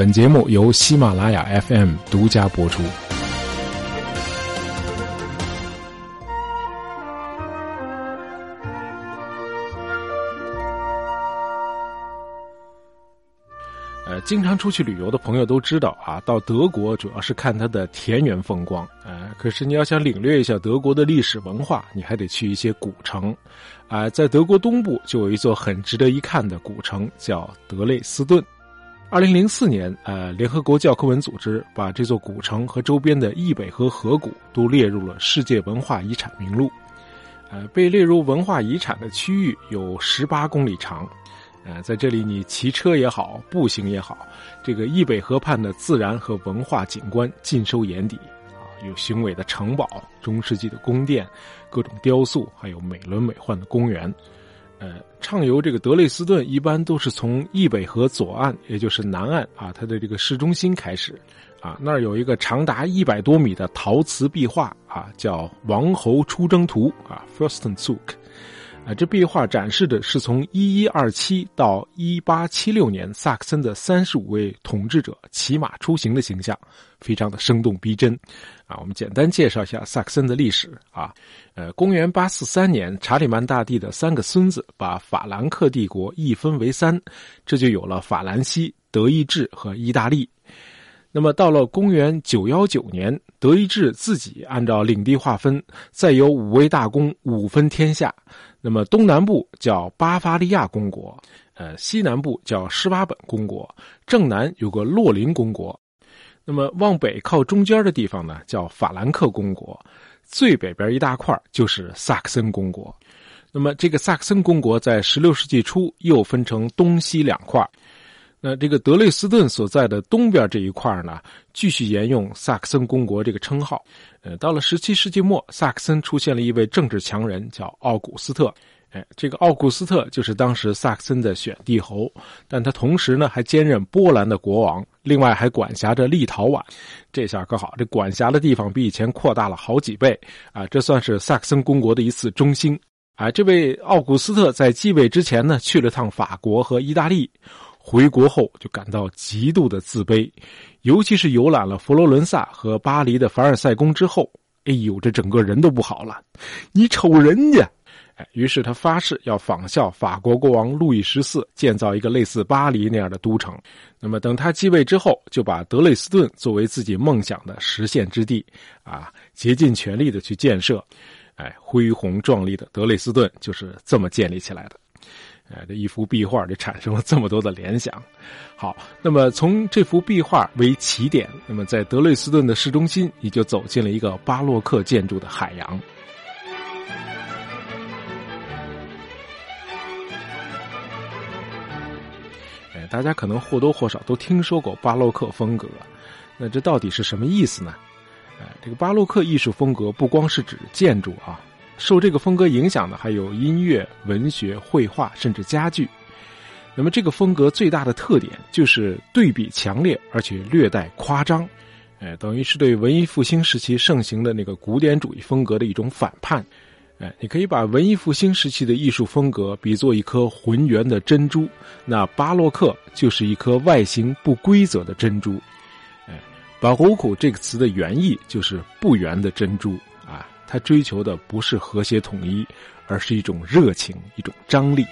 本节目由喜马拉雅 FM 独家播出。呃，经常出去旅游的朋友都知道啊，到德国主要是看它的田园风光。呃，可是你要想领略一下德国的历史文化，你还得去一些古城。啊，在德国东部就有一座很值得一看的古城，叫德累斯顿。二零零四年，呃，联合国教科文组织把这座古城和周边的易北河河谷都列入了世界文化遗产名录。呃，被列入文化遗产的区域有十八公里长。呃，在这里你骑车也好，步行也好，这个易北河畔的自然和文化景观尽收眼底。啊，有雄伟的城堡、中世纪的宫殿、各种雕塑，还有美轮美奂的公园。呃，畅游这个德累斯顿一般都是从易北河左岸，也就是南岸啊，它的这个市中心开始。啊，那儿有一个长达一百多米的陶瓷壁画啊，叫《王侯出征图》啊，Fürstenzug 啊，这壁画展示的是从一一二七到一八七六年萨克森的三十五位统治者骑马出行的形象，非常的生动逼真。啊，我们简单介绍一下萨克森的历史啊。呃，公元八四三年，查理曼大帝的三个孙子把法兰克帝国一分为三，这就有了法兰西、德意志和意大利。那么到了公元九幺九年，德意志自己按照领地划分，再由五位大公五分天下。那么东南部叫巴伐利亚公国，呃，西南部叫施巴本公国，正南有个洛林公国。那么往北靠中间的地方呢，叫法兰克公国，最北边一大块就是萨克森公国。那么这个萨克森公国在十六世纪初又分成东西两块。那这个德累斯顿所在的东边这一块呢，继续沿用萨克森公国这个称号。呃，到了十七世纪末，萨克森出现了一位政治强人，叫奥古斯特。哎，这个奥古斯特就是当时萨克森的选帝侯，但他同时呢还兼任波兰的国王，另外还管辖着立陶宛。这下可好，这管辖的地方比以前扩大了好几倍啊！这算是萨克森公国的一次中兴。啊，这位奥古斯特在继位之前呢，去了趟法国和意大利。回国后就感到极度的自卑，尤其是游览了佛罗伦萨和巴黎的凡尔赛宫之后，哎呦，这整个人都不好了。你瞅人家，哎，于是他发誓要仿效法国国王路易十四，建造一个类似巴黎那样的都城。那么等他继位之后，就把德累斯顿作为自己梦想的实现之地，啊，竭尽全力的去建设。哎，恢宏壮丽的德累斯顿就是这么建立起来的。哎，这一幅壁画就产生了这么多的联想。好，那么从这幅壁画为起点，那么在德累斯顿的市中心，你就走进了一个巴洛克建筑的海洋。哎，大家可能或多或少都听说过巴洛克风格，那这到底是什么意思呢？哎，这个巴洛克艺术风格不光是指建筑啊。受这个风格影响的还有音乐、文学、绘画，甚至家具。那么，这个风格最大的特点就是对比强烈，而且略带夸张。哎，等于是对文艺复兴时期盛行的那个古典主义风格的一种反叛。哎，你可以把文艺复兴时期的艺术风格比作一颗浑圆的珍珠，那巴洛克就是一颗外形不规则的珍珠。哎，巴洛克这个词的原意就是不圆的珍珠。他追求的不是和谐统一，而是一种热情，一种张力。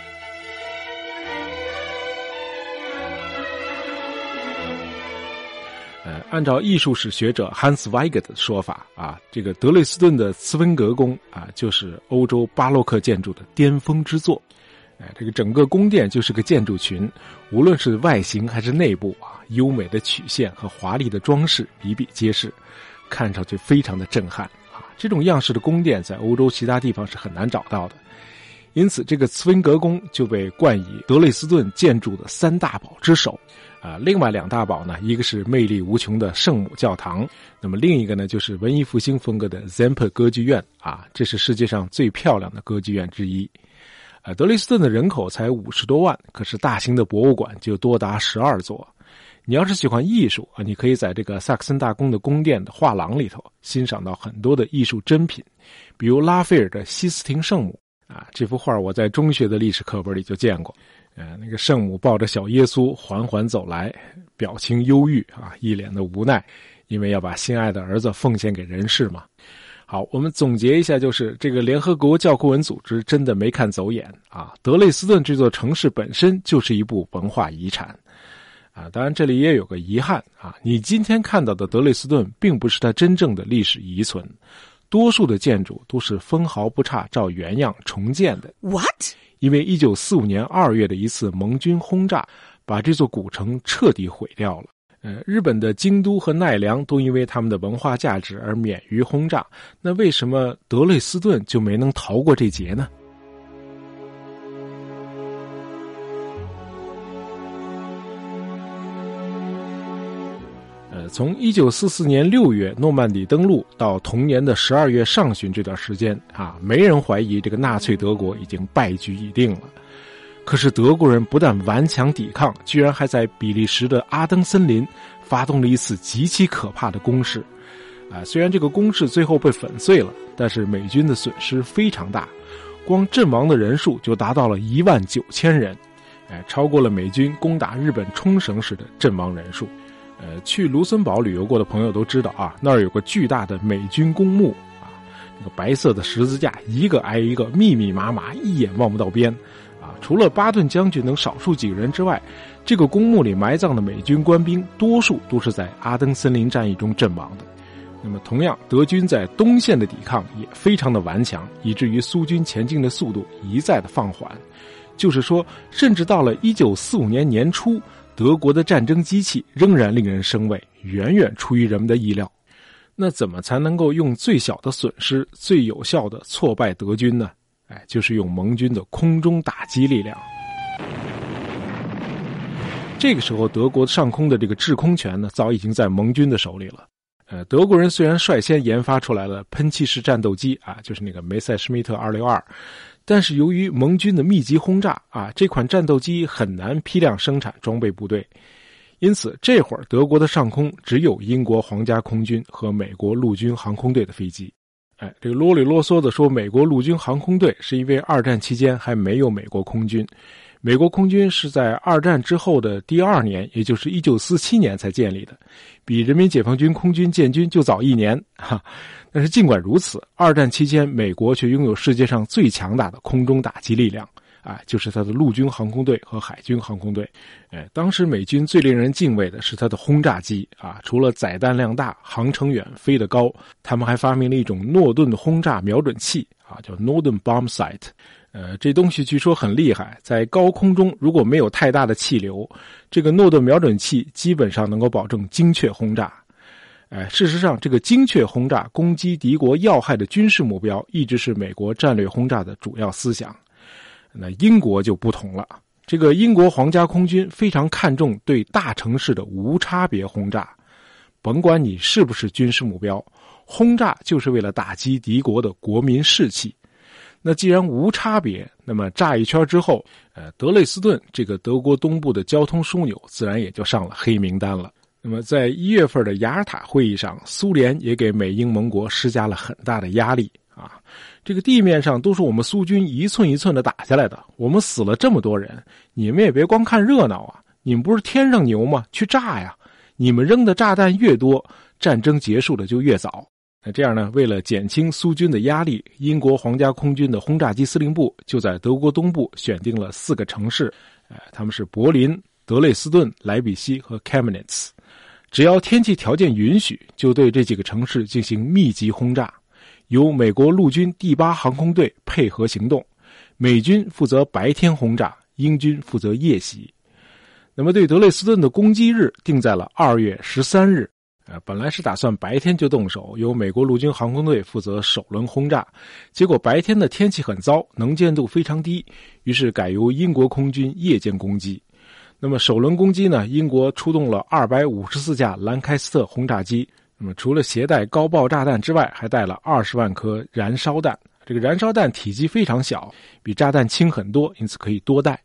呃，按照艺术史学者 Hans Weige 的说法啊，这个德累斯顿的茨温格宫啊，就是欧洲巴洛克建筑的巅峰之作。哎，这个整个宫殿就是个建筑群，无论是外形还是内部啊，优美的曲线和华丽的装饰比比皆是，看上去非常的震撼。这种样式的宫殿在欧洲其他地方是很难找到的，因此这个茨温格宫就被冠以德累斯顿建筑的三大宝之首。啊，另外两大宝呢，一个是魅力无穷的圣母教堂，那么另一个呢就是文艺复兴风格的 Zemper 歌剧院。啊，这是世界上最漂亮的歌剧院之一。啊，德累斯顿的人口才五十多万，可是大型的博物馆就多达十二座。你要是喜欢艺术啊，你可以在这个萨克森大公的宫殿的画廊里头欣赏到很多的艺术珍品，比如拉斐尔的《西斯廷圣母》啊，这幅画我在中学的历史课本里就见过。呃，那个圣母抱着小耶稣缓缓走来，表情忧郁啊，一脸的无奈，因为要把心爱的儿子奉献给人世嘛。好，我们总结一下，就是这个联合国教科文组织真的没看走眼啊！德累斯顿这座城市本身就是一部文化遗产啊。当然，这里也有个遗憾啊，你今天看到的德累斯顿并不是它真正的历史遗存，多数的建筑都是分毫不差照原样重建的。What？因为一九四五年二月的一次盟军轰炸，把这座古城彻底毁掉了。呃，日本的京都和奈良都因为他们的文化价值而免于轰炸，那为什么德累斯顿就没能逃过这劫呢？从一九四四年六月诺曼底登陆到同年的十二月上旬这段时间啊，没人怀疑这个纳粹德国已经败局已定了。可是德国人不但顽强抵抗，居然还在比利时的阿登森林发动了一次极其可怕的攻势。啊，虽然这个攻势最后被粉碎了，但是美军的损失非常大，光阵亡的人数就达到了一万九千人，哎，超过了美军攻打日本冲绳时的阵亡人数。呃，去卢森堡旅游过的朋友都知道啊，那儿有个巨大的美军公墓啊，那个白色的十字架一个挨一个，密密麻麻，一眼望不到边啊。除了巴顿将军等少数几个人之外，这个公墓里埋葬的美军官兵，多数都是在阿登森林战役中阵亡的。那么，同样，德军在东线的抵抗也非常的顽强，以至于苏军前进的速度一再的放缓。就是说，甚至到了一九四五年年初。德国的战争机器仍然令人生畏，远远出于人们的意料。那怎么才能够用最小的损失、最有效的挫败德军呢？哎，就是用盟军的空中打击力量。这个时候，德国上空的这个制空权呢，早已经在盟军的手里了。呃，德国人虽然率先研发出来了喷气式战斗机啊，就是那个梅塞施密特二六二。但是由于盟军的密集轰炸啊，这款战斗机很难批量生产装备部队，因此这会儿德国的上空只有英国皇家空军和美国陆军航空队的飞机。哎，这个啰里啰嗦的说美国陆军航空队，是因为二战期间还没有美国空军，美国空军是在二战之后的第二年，也就是一九四七年才建立的，比人民解放军空军建军就早一年哈。但是尽管如此，二战期间美国却拥有世界上最强大的空中打击力量，啊，就是它的陆军航空队和海军航空队。哎，当时美军最令人敬畏的是它的轰炸机啊，除了载弹量大、航程远、飞得高，他们还发明了一种诺顿轰炸瞄准器啊，叫 Norden Bomb Sight。呃，这东西据说很厉害，在高空中如果没有太大的气流，这个诺顿瞄准器基本上能够保证精确轰炸。哎，事实上，这个精确轰炸攻击敌国要害的军事目标，一直是美国战略轰炸的主要思想。那英国就不同了，这个英国皇家空军非常看重对大城市的无差别轰炸，甭管你是不是军事目标，轰炸就是为了打击敌国的国民士气。那既然无差别，那么炸一圈之后，呃，德累斯顿这个德国东部的交通枢纽，自然也就上了黑名单了。那么，在一月份的雅尔塔会议上，苏联也给美英盟国施加了很大的压力啊！这个地面上都是我们苏军一寸一寸的打下来的，我们死了这么多人，你们也别光看热闹啊！你们不是天上牛吗？去炸呀！你们扔的炸弹越多，战争结束的就越早。这样呢？为了减轻苏军的压力，英国皇家空军的轰炸机司令部就在德国东部选定了四个城市，呃，他们是柏林、德累斯顿、莱比锡和 Kamenitz。只要天气条件允许，就对这几个城市进行密集轰炸，由美国陆军第八航空队配合行动，美军负责白天轰炸，英军负责夜袭。那么，对德累斯顿的攻击日定在了二月十三日。呃，本来是打算白天就动手，由美国陆军航空队负责首轮轰炸，结果白天的天气很糟，能见度非常低，于是改由英国空军夜间攻击。那么首轮攻击呢？英国出动了二百五十四架兰开斯特轰炸机。那么除了携带高爆炸弹之外，还带了二十万颗燃烧弹。这个燃烧弹体积非常小，比炸弹轻很多，因此可以多带。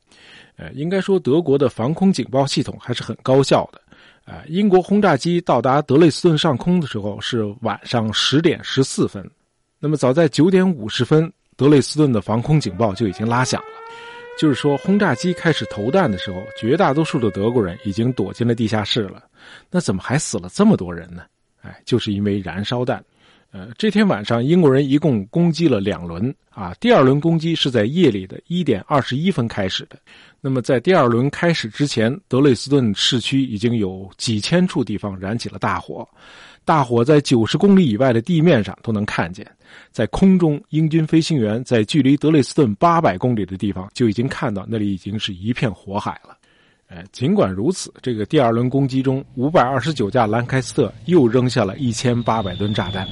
呃，应该说德国的防空警报系统还是很高效的。啊，英国轰炸机到达德累斯顿上空的时候是晚上十点十四分。那么早在九点五十分，德累斯顿的防空警报就已经拉响了。就是说，轰炸机开始投弹的时候，绝大多数的德国人已经躲进了地下室了。那怎么还死了这么多人呢？哎，就是因为燃烧弹。呃，这天晚上，英国人一共攻击了两轮啊。第二轮攻击是在夜里的一点二十一分开始的。那么，在第二轮开始之前，德累斯顿市区已经有几千处地方燃起了大火，大火在九十公里以外的地面上都能看见。在空中，英军飞行员在距离德累斯顿八百公里的地方就已经看到那里已经是一片火海了。哎，尽管如此，这个第二轮攻击中，五百二十九架兰开斯特又扔下了一千八百吨炸弹。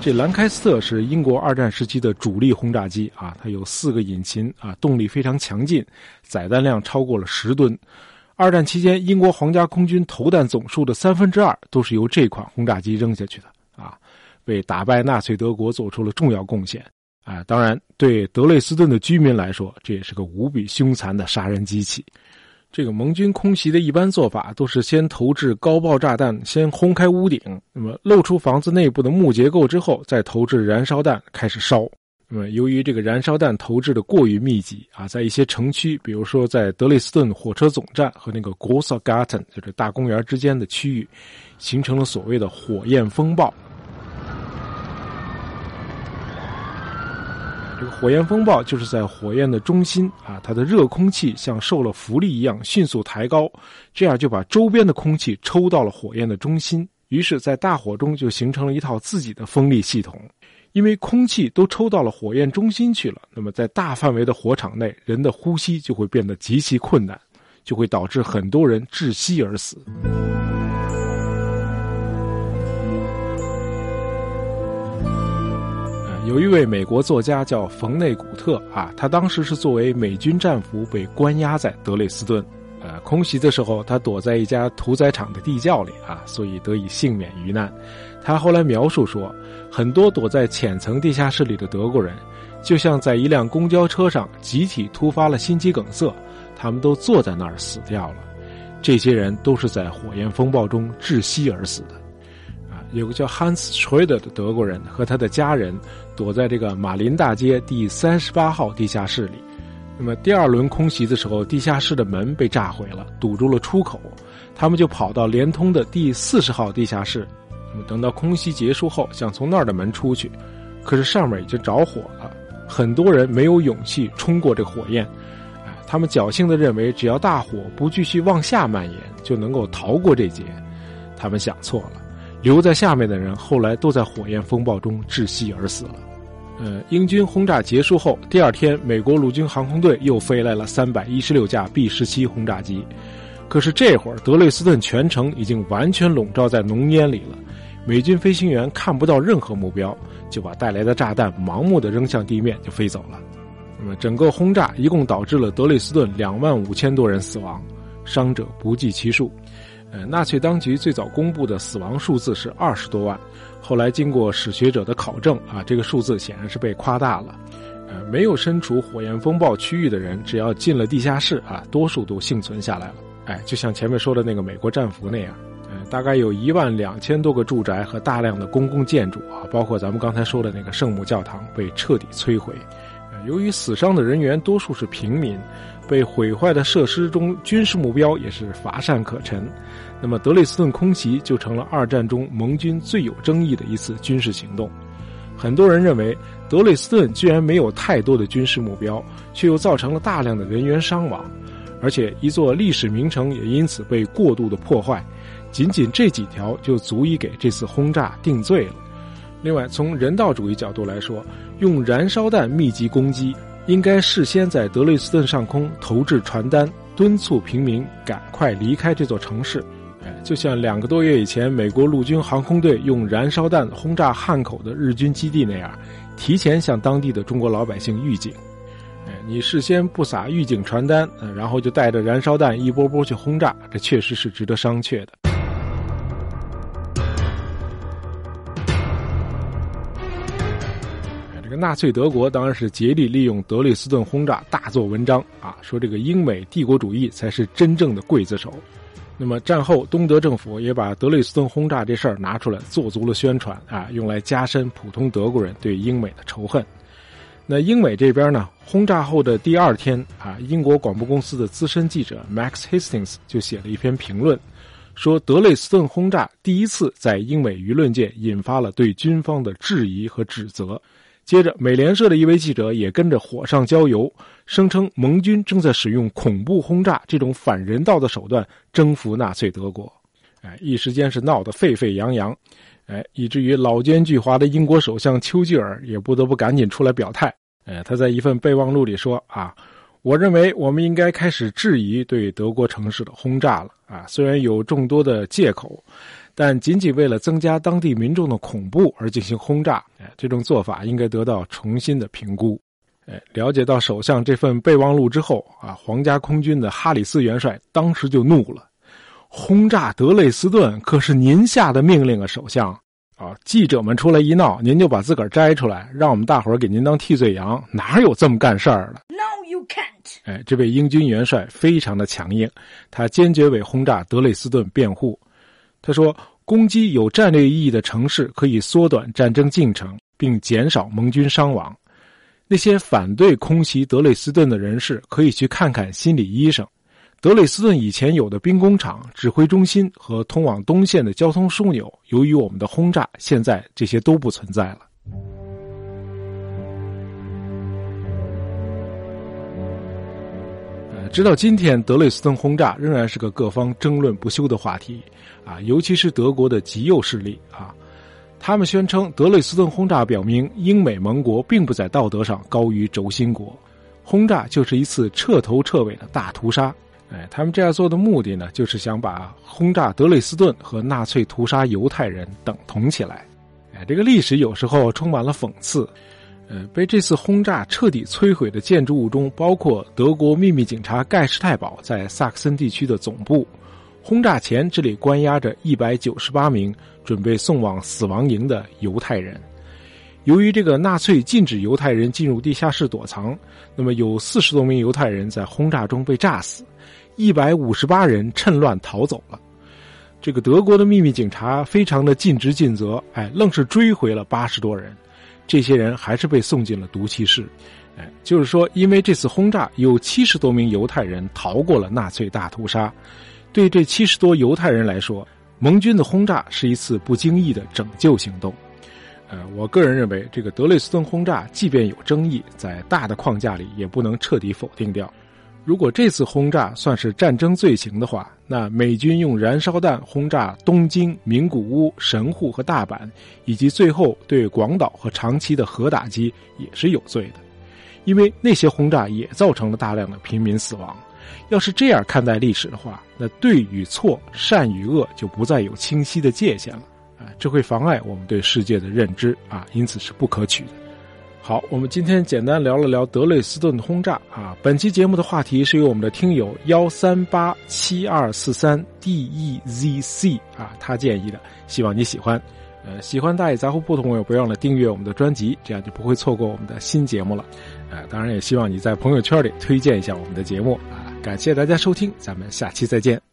这兰开斯特是英国二战时期的主力轰炸机啊，它有四个引擎啊，动力非常强劲，载弹量超过了十吨。二战期间，英国皇家空军投弹总数的三分之二都是由这款轰炸机扔下去的啊，为打败纳粹德国做出了重要贡献啊。当然，对德累斯顿的居民来说，这也是个无比凶残的杀人机器。这个盟军空袭的一般做法都是先投掷高爆炸弹，先轰开屋顶，那么露出房子内部的木结构之后，再投掷燃烧弹开始烧。那么由于这个燃烧弹投掷的过于密集啊，在一些城区，比如说在德累斯顿火车总站和那个 g o s a Garten 就是大公园之间的区域，形成了所谓的火焰风暴。这个火焰风暴就是在火焰的中心啊，它的热空气像受了浮力一样迅速抬高，这样就把周边的空气抽到了火焰的中心，于是，在大火中就形成了一套自己的风力系统。因为空气都抽到了火焰中心去了，那么在大范围的火场内，人的呼吸就会变得极其困难，就会导致很多人窒息而死。有一位美国作家叫冯内古特啊，他当时是作为美军战俘被关押在德累斯顿，呃，空袭的时候他躲在一家屠宰场的地窖里啊，所以得以幸免于难。他后来描述说，很多躲在浅层地下室里的德国人，就像在一辆公交车上集体突发了心肌梗塞，他们都坐在那儿死掉了。这些人都是在火焰风暴中窒息而死的。有个叫 Hans Schreder 的德国人和他的家人躲在这个马林大街第三十八号地下室里。那么第二轮空袭的时候，地下室的门被炸毁了，堵住了出口。他们就跑到连通的第四十号地下室。那么等到空袭结束后，想从那儿的门出去，可是上面已经着火了。很多人没有勇气冲过这火焰。哎，他们侥幸的认为，只要大火不继续往下蔓延，就能够逃过这劫。他们想错了。留在下面的人后来都在火焰风暴中窒息而死了。呃，英军轰炸结束后，第二天，美国陆军航空队又飞来了三百一十六架 B 十七轰炸机。可是这会儿，德累斯顿全城已经完全笼罩在浓烟里了，美军飞行员看不到任何目标，就把带来的炸弹盲目的扔向地面就飞走了。那么，整个轰炸一共导致了德累斯顿两万五千多人死亡，伤者不计其数。呃，纳粹当局最早公布的死亡数字是二十多万，后来经过史学者的考证啊，这个数字显然是被夸大了。呃，没有身处火焰风暴区域的人，只要进了地下室啊，多数都幸存下来了。哎，就像前面说的那个美国战俘那样，呃，大概有一万两千多个住宅和大量的公共建筑啊，包括咱们刚才说的那个圣母教堂被彻底摧毁。由于死伤的人员多数是平民。被毁坏的设施中，军事目标也是乏善可陈。那么，德累斯顿空袭就成了二战中盟军最有争议的一次军事行动。很多人认为，德累斯顿居然没有太多的军事目标，却又造成了大量的人员伤亡，而且一座历史名城也因此被过度的破坏。仅仅这几条就足以给这次轰炸定罪了。另外，从人道主义角度来说，用燃烧弹密集攻击。应该事先在德累斯顿上空投掷传单，敦促平民赶快离开这座城市。哎，就像两个多月以前，美国陆军航空队用燃烧弹轰炸汉口的日军基地那样，提前向当地的中国老百姓预警。哎，你事先不撒预警传单，然后就带着燃烧弹一波波去轰炸，这确实是值得商榷的。纳粹德国当然是竭力利用德累斯顿轰炸大做文章啊，说这个英美帝国主义才是真正的刽子手。那么战后，东德政府也把德累斯顿轰炸这事儿拿出来做足了宣传啊，用来加深普通德国人对英美的仇恨。那英美这边呢，轰炸后的第二天啊，英国广播公司的资深记者 Max Hastings 就写了一篇评论，说德累斯顿轰炸第一次在英美舆论界引发了对军方的质疑和指责。接着，美联社的一位记者也跟着火上浇油，声称盟军正在使用恐怖轰炸这种反人道的手段征服纳粹德国。哎，一时间是闹得沸沸扬扬，哎，以至于老奸巨猾的英国首相丘吉尔也不得不赶紧出来表态。哎，他在一份备忘录里说：“啊，我认为我们应该开始质疑对德国城市的轰炸了。啊，虽然有众多的借口。”但仅仅为了增加当地民众的恐怖而进行轰炸，哎，这种做法应该得到重新的评估。哎，了解到首相这份备忘录之后，啊，皇家空军的哈里斯元帅当时就怒了：“轰炸德累斯顿可是您下的命令啊，首相！啊，记者们出来一闹，您就把自个儿摘出来，让我们大伙儿给您当替罪羊，哪有这么干事儿的？”No, you can't。哎，这位英军元帅非常的强硬，他坚决为轰炸德累斯顿辩护。他说：“攻击有战略意义的城市可以缩短战争进程，并减少盟军伤亡。那些反对空袭德累斯顿的人士可以去看看心理医生。德累斯顿以前有的兵工厂、指挥中心和通往东线的交通枢纽，由于我们的轰炸，现在这些都不存在了。”直到今天，德累斯顿轰炸仍然是个各方争论不休的话题，啊，尤其是德国的极右势力啊，他们宣称德累斯顿轰炸表明英美盟国并不在道德上高于轴心国，轰炸就是一次彻头彻尾的大屠杀。哎，他们这样做的目的呢，就是想把轰炸德累斯顿和纳粹屠杀犹太人等同起来。哎，这个历史有时候充满了讽刺。呃，被这次轰炸彻底摧毁的建筑物中，包括德国秘密警察盖世太保在萨克森地区的总部。轰炸前，这里关押着一百九十八名准备送往死亡营的犹太人。由于这个纳粹禁止犹太人进入地下室躲藏，那么有四十多名犹太人在轰炸中被炸死，一百五十八人趁乱逃走了。这个德国的秘密警察非常的尽职尽责，哎，愣是追回了八十多人。这些人还是被送进了毒气室，哎，就是说，因为这次轰炸，有七十多名犹太人逃过了纳粹大屠杀。对这七十多犹太人来说，盟军的轰炸是一次不经意的拯救行动。呃，我个人认为，这个德累斯顿轰炸即便有争议，在大的框架里也不能彻底否定掉。如果这次轰炸算是战争罪行的话，那美军用燃烧弹轰炸东京、名古屋、神户和大阪，以及最后对广岛和长崎的核打击也是有罪的，因为那些轰炸也造成了大量的平民死亡。要是这样看待历史的话，那对与错、善与恶就不再有清晰的界限了啊！这会妨碍我们对世界的认知啊，因此是不可取的。好，我们今天简单聊了聊德累斯顿的轰炸啊。本期节目的话题是由我们的听友幺三八七二四三 D E Z C 啊，他建议的，希望你喜欢。呃，喜欢大野杂货铺的朋友，不要忘了订阅我们的专辑，这样就不会错过我们的新节目了。呃，当然也希望你在朋友圈里推荐一下我们的节目啊。感谢大家收听，咱们下期再见。